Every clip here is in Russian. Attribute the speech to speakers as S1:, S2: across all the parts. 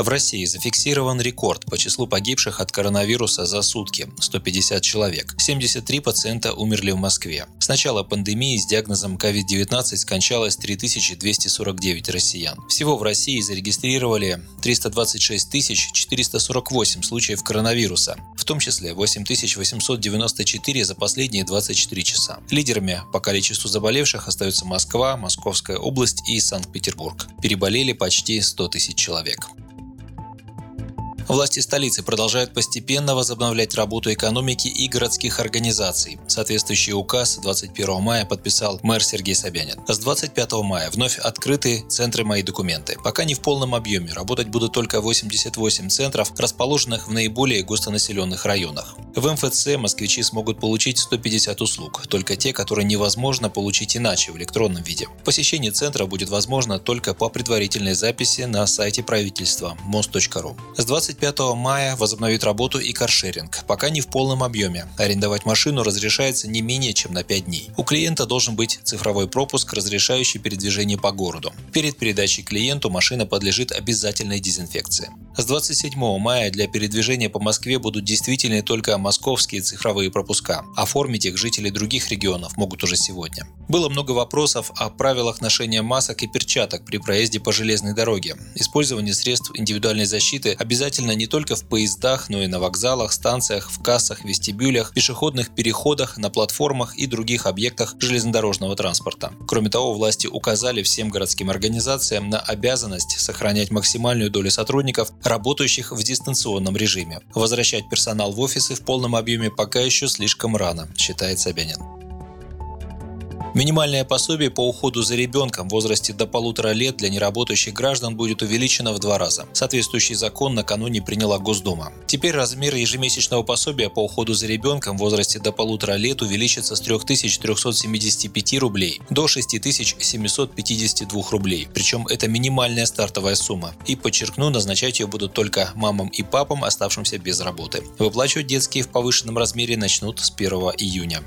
S1: В России зафиксирован рекорд по числу погибших от коронавируса за сутки – 150 человек. 73 пациента умерли в Москве. С начала пандемии с диагнозом COVID-19 скончалось 3249 россиян. Всего в России зарегистрировали 326 448 случаев коронавируса, в том числе 8894 за последние 24 часа. Лидерами по количеству заболевших остаются Москва, Московская область и Санкт-Петербург. Переболели почти 100 тысяч человек. Власти столицы продолжают постепенно возобновлять работу экономики и городских организаций. Соответствующий указ 21 мая подписал мэр Сергей Собянин. С 25 мая вновь открыты центры «Мои документы». Пока не в полном объеме, работать будут только 88 центров, расположенных в наиболее густонаселенных районах. В МФЦ москвичи смогут получить 150 услуг, только те, которые невозможно получить иначе в электронном виде. Посещение центра будет возможно только по предварительной записи на сайте правительства мост.ру. С 25 25 мая возобновит работу и каршеринг, пока не в полном объеме. Арендовать машину разрешается не менее чем на 5 дней. У клиента должен быть цифровой пропуск, разрешающий передвижение по городу. Перед передачей клиенту машина подлежит обязательной дезинфекции. С 27 мая для передвижения по Москве будут действительны только московские цифровые пропуска. Оформить их жители других регионов могут уже сегодня. Было много вопросов о правилах ношения масок и перчаток при проезде по железной дороге. Использование средств индивидуальной защиты обязательно не только в поездах, но и на вокзалах, станциях, в кассах, вестибюлях, пешеходных переходах, на платформах и других объектах железнодорожного транспорта. Кроме того, власти указали всем городским организациям на обязанность сохранять максимальную долю сотрудников, работающих в дистанционном режиме. Возвращать персонал в офисы в полном объеме пока еще слишком рано, считает Собянин. Минимальное пособие по уходу за ребенком в возрасте до полутора лет для неработающих граждан будет увеличено в два раза. Соответствующий закон накануне приняла Госдума. Теперь размер ежемесячного пособия по уходу за ребенком в возрасте до полутора лет увеличится с 3375 рублей до 6752 рублей. Причем это минимальная стартовая сумма. И подчеркну, назначать ее будут только мамам и папам, оставшимся без работы. Выплачивать детские в повышенном размере начнут с 1 июня.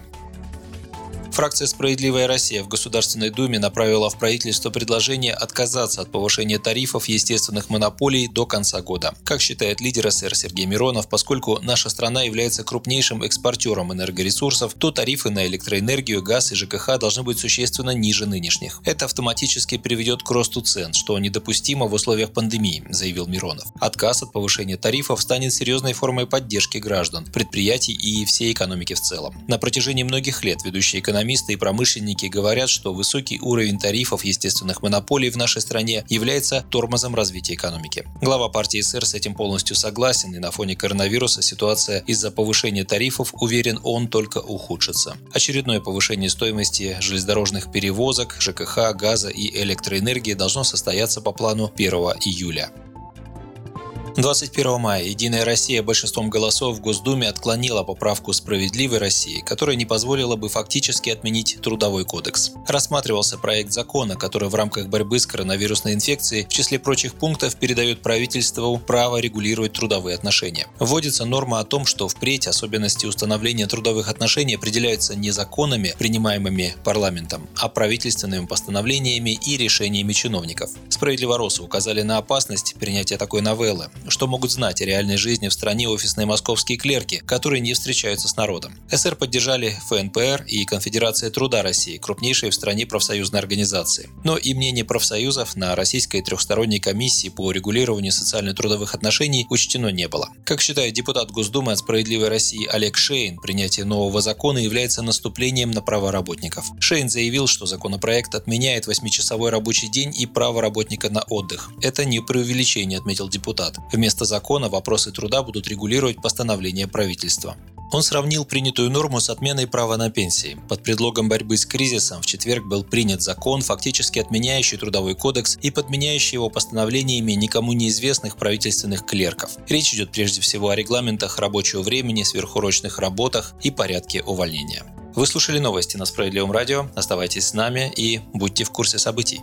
S1: Фракция «Справедливая Россия» в Государственной Думе направила в правительство предложение отказаться от повышения тарифов естественных монополий до конца года. Как считает лидер СР Сергей Миронов, поскольку наша страна является крупнейшим экспортером энергоресурсов, то тарифы на электроэнергию, газ и ЖКХ должны быть существенно ниже нынешних. Это автоматически приведет к росту цен, что недопустимо в условиях пандемии, заявил Миронов. Отказ от повышения тарифов станет серьезной формой поддержки граждан, предприятий и всей экономики в целом. На протяжении многих лет ведущие экономисты экономисты и промышленники говорят, что высокий уровень тарифов естественных монополий в нашей стране является тормозом развития экономики. Глава партии СР с этим полностью согласен, и на фоне коронавируса ситуация из-за повышения тарифов, уверен он, только ухудшится. Очередное повышение стоимости железнодорожных перевозок, ЖКХ, газа и электроэнергии должно состояться по плану 1 июля. 21 мая «Единая Россия» большинством голосов в Госдуме отклонила поправку «Справедливой России», которая не позволила бы фактически отменить Трудовой кодекс. Рассматривался проект закона, который в рамках борьбы с коронавирусной инфекцией в числе прочих пунктов передает правительству право регулировать трудовые отношения. Вводится норма о том, что впредь особенности установления трудовых отношений определяются не законами, принимаемыми парламентом, а правительственными постановлениями и решениями чиновников. Справедливоросы указали на опасность принятия такой новеллы, что могут знать о реальной жизни в стране офисные московские клерки, которые не встречаются с народом. СР поддержали ФНПР и Конфедерация труда России, крупнейшие в стране профсоюзные организации. Но и мнение профсоюзов на Российской трехсторонней комиссии по регулированию социально-трудовых отношений учтено не было. Как считает депутат Госдумы от «Справедливой России» Олег Шейн, принятие нового закона является наступлением на права работников. Шейн заявил, что законопроект отменяет 8-часовой рабочий день и право работника на отдых. Это не преувеличение, отметил депутат. Вместо закона вопросы труда будут регулировать постановление правительства. Он сравнил принятую норму с отменой права на пенсии. Под предлогом борьбы с кризисом в четверг был принят закон, фактически отменяющий Трудовой кодекс и подменяющий его постановлениями никому неизвестных правительственных клерков. Речь идет прежде всего о регламентах рабочего времени, сверхурочных работах и порядке увольнения. Вы слушали новости на Справедливом радио. Оставайтесь с нами и будьте в курсе событий.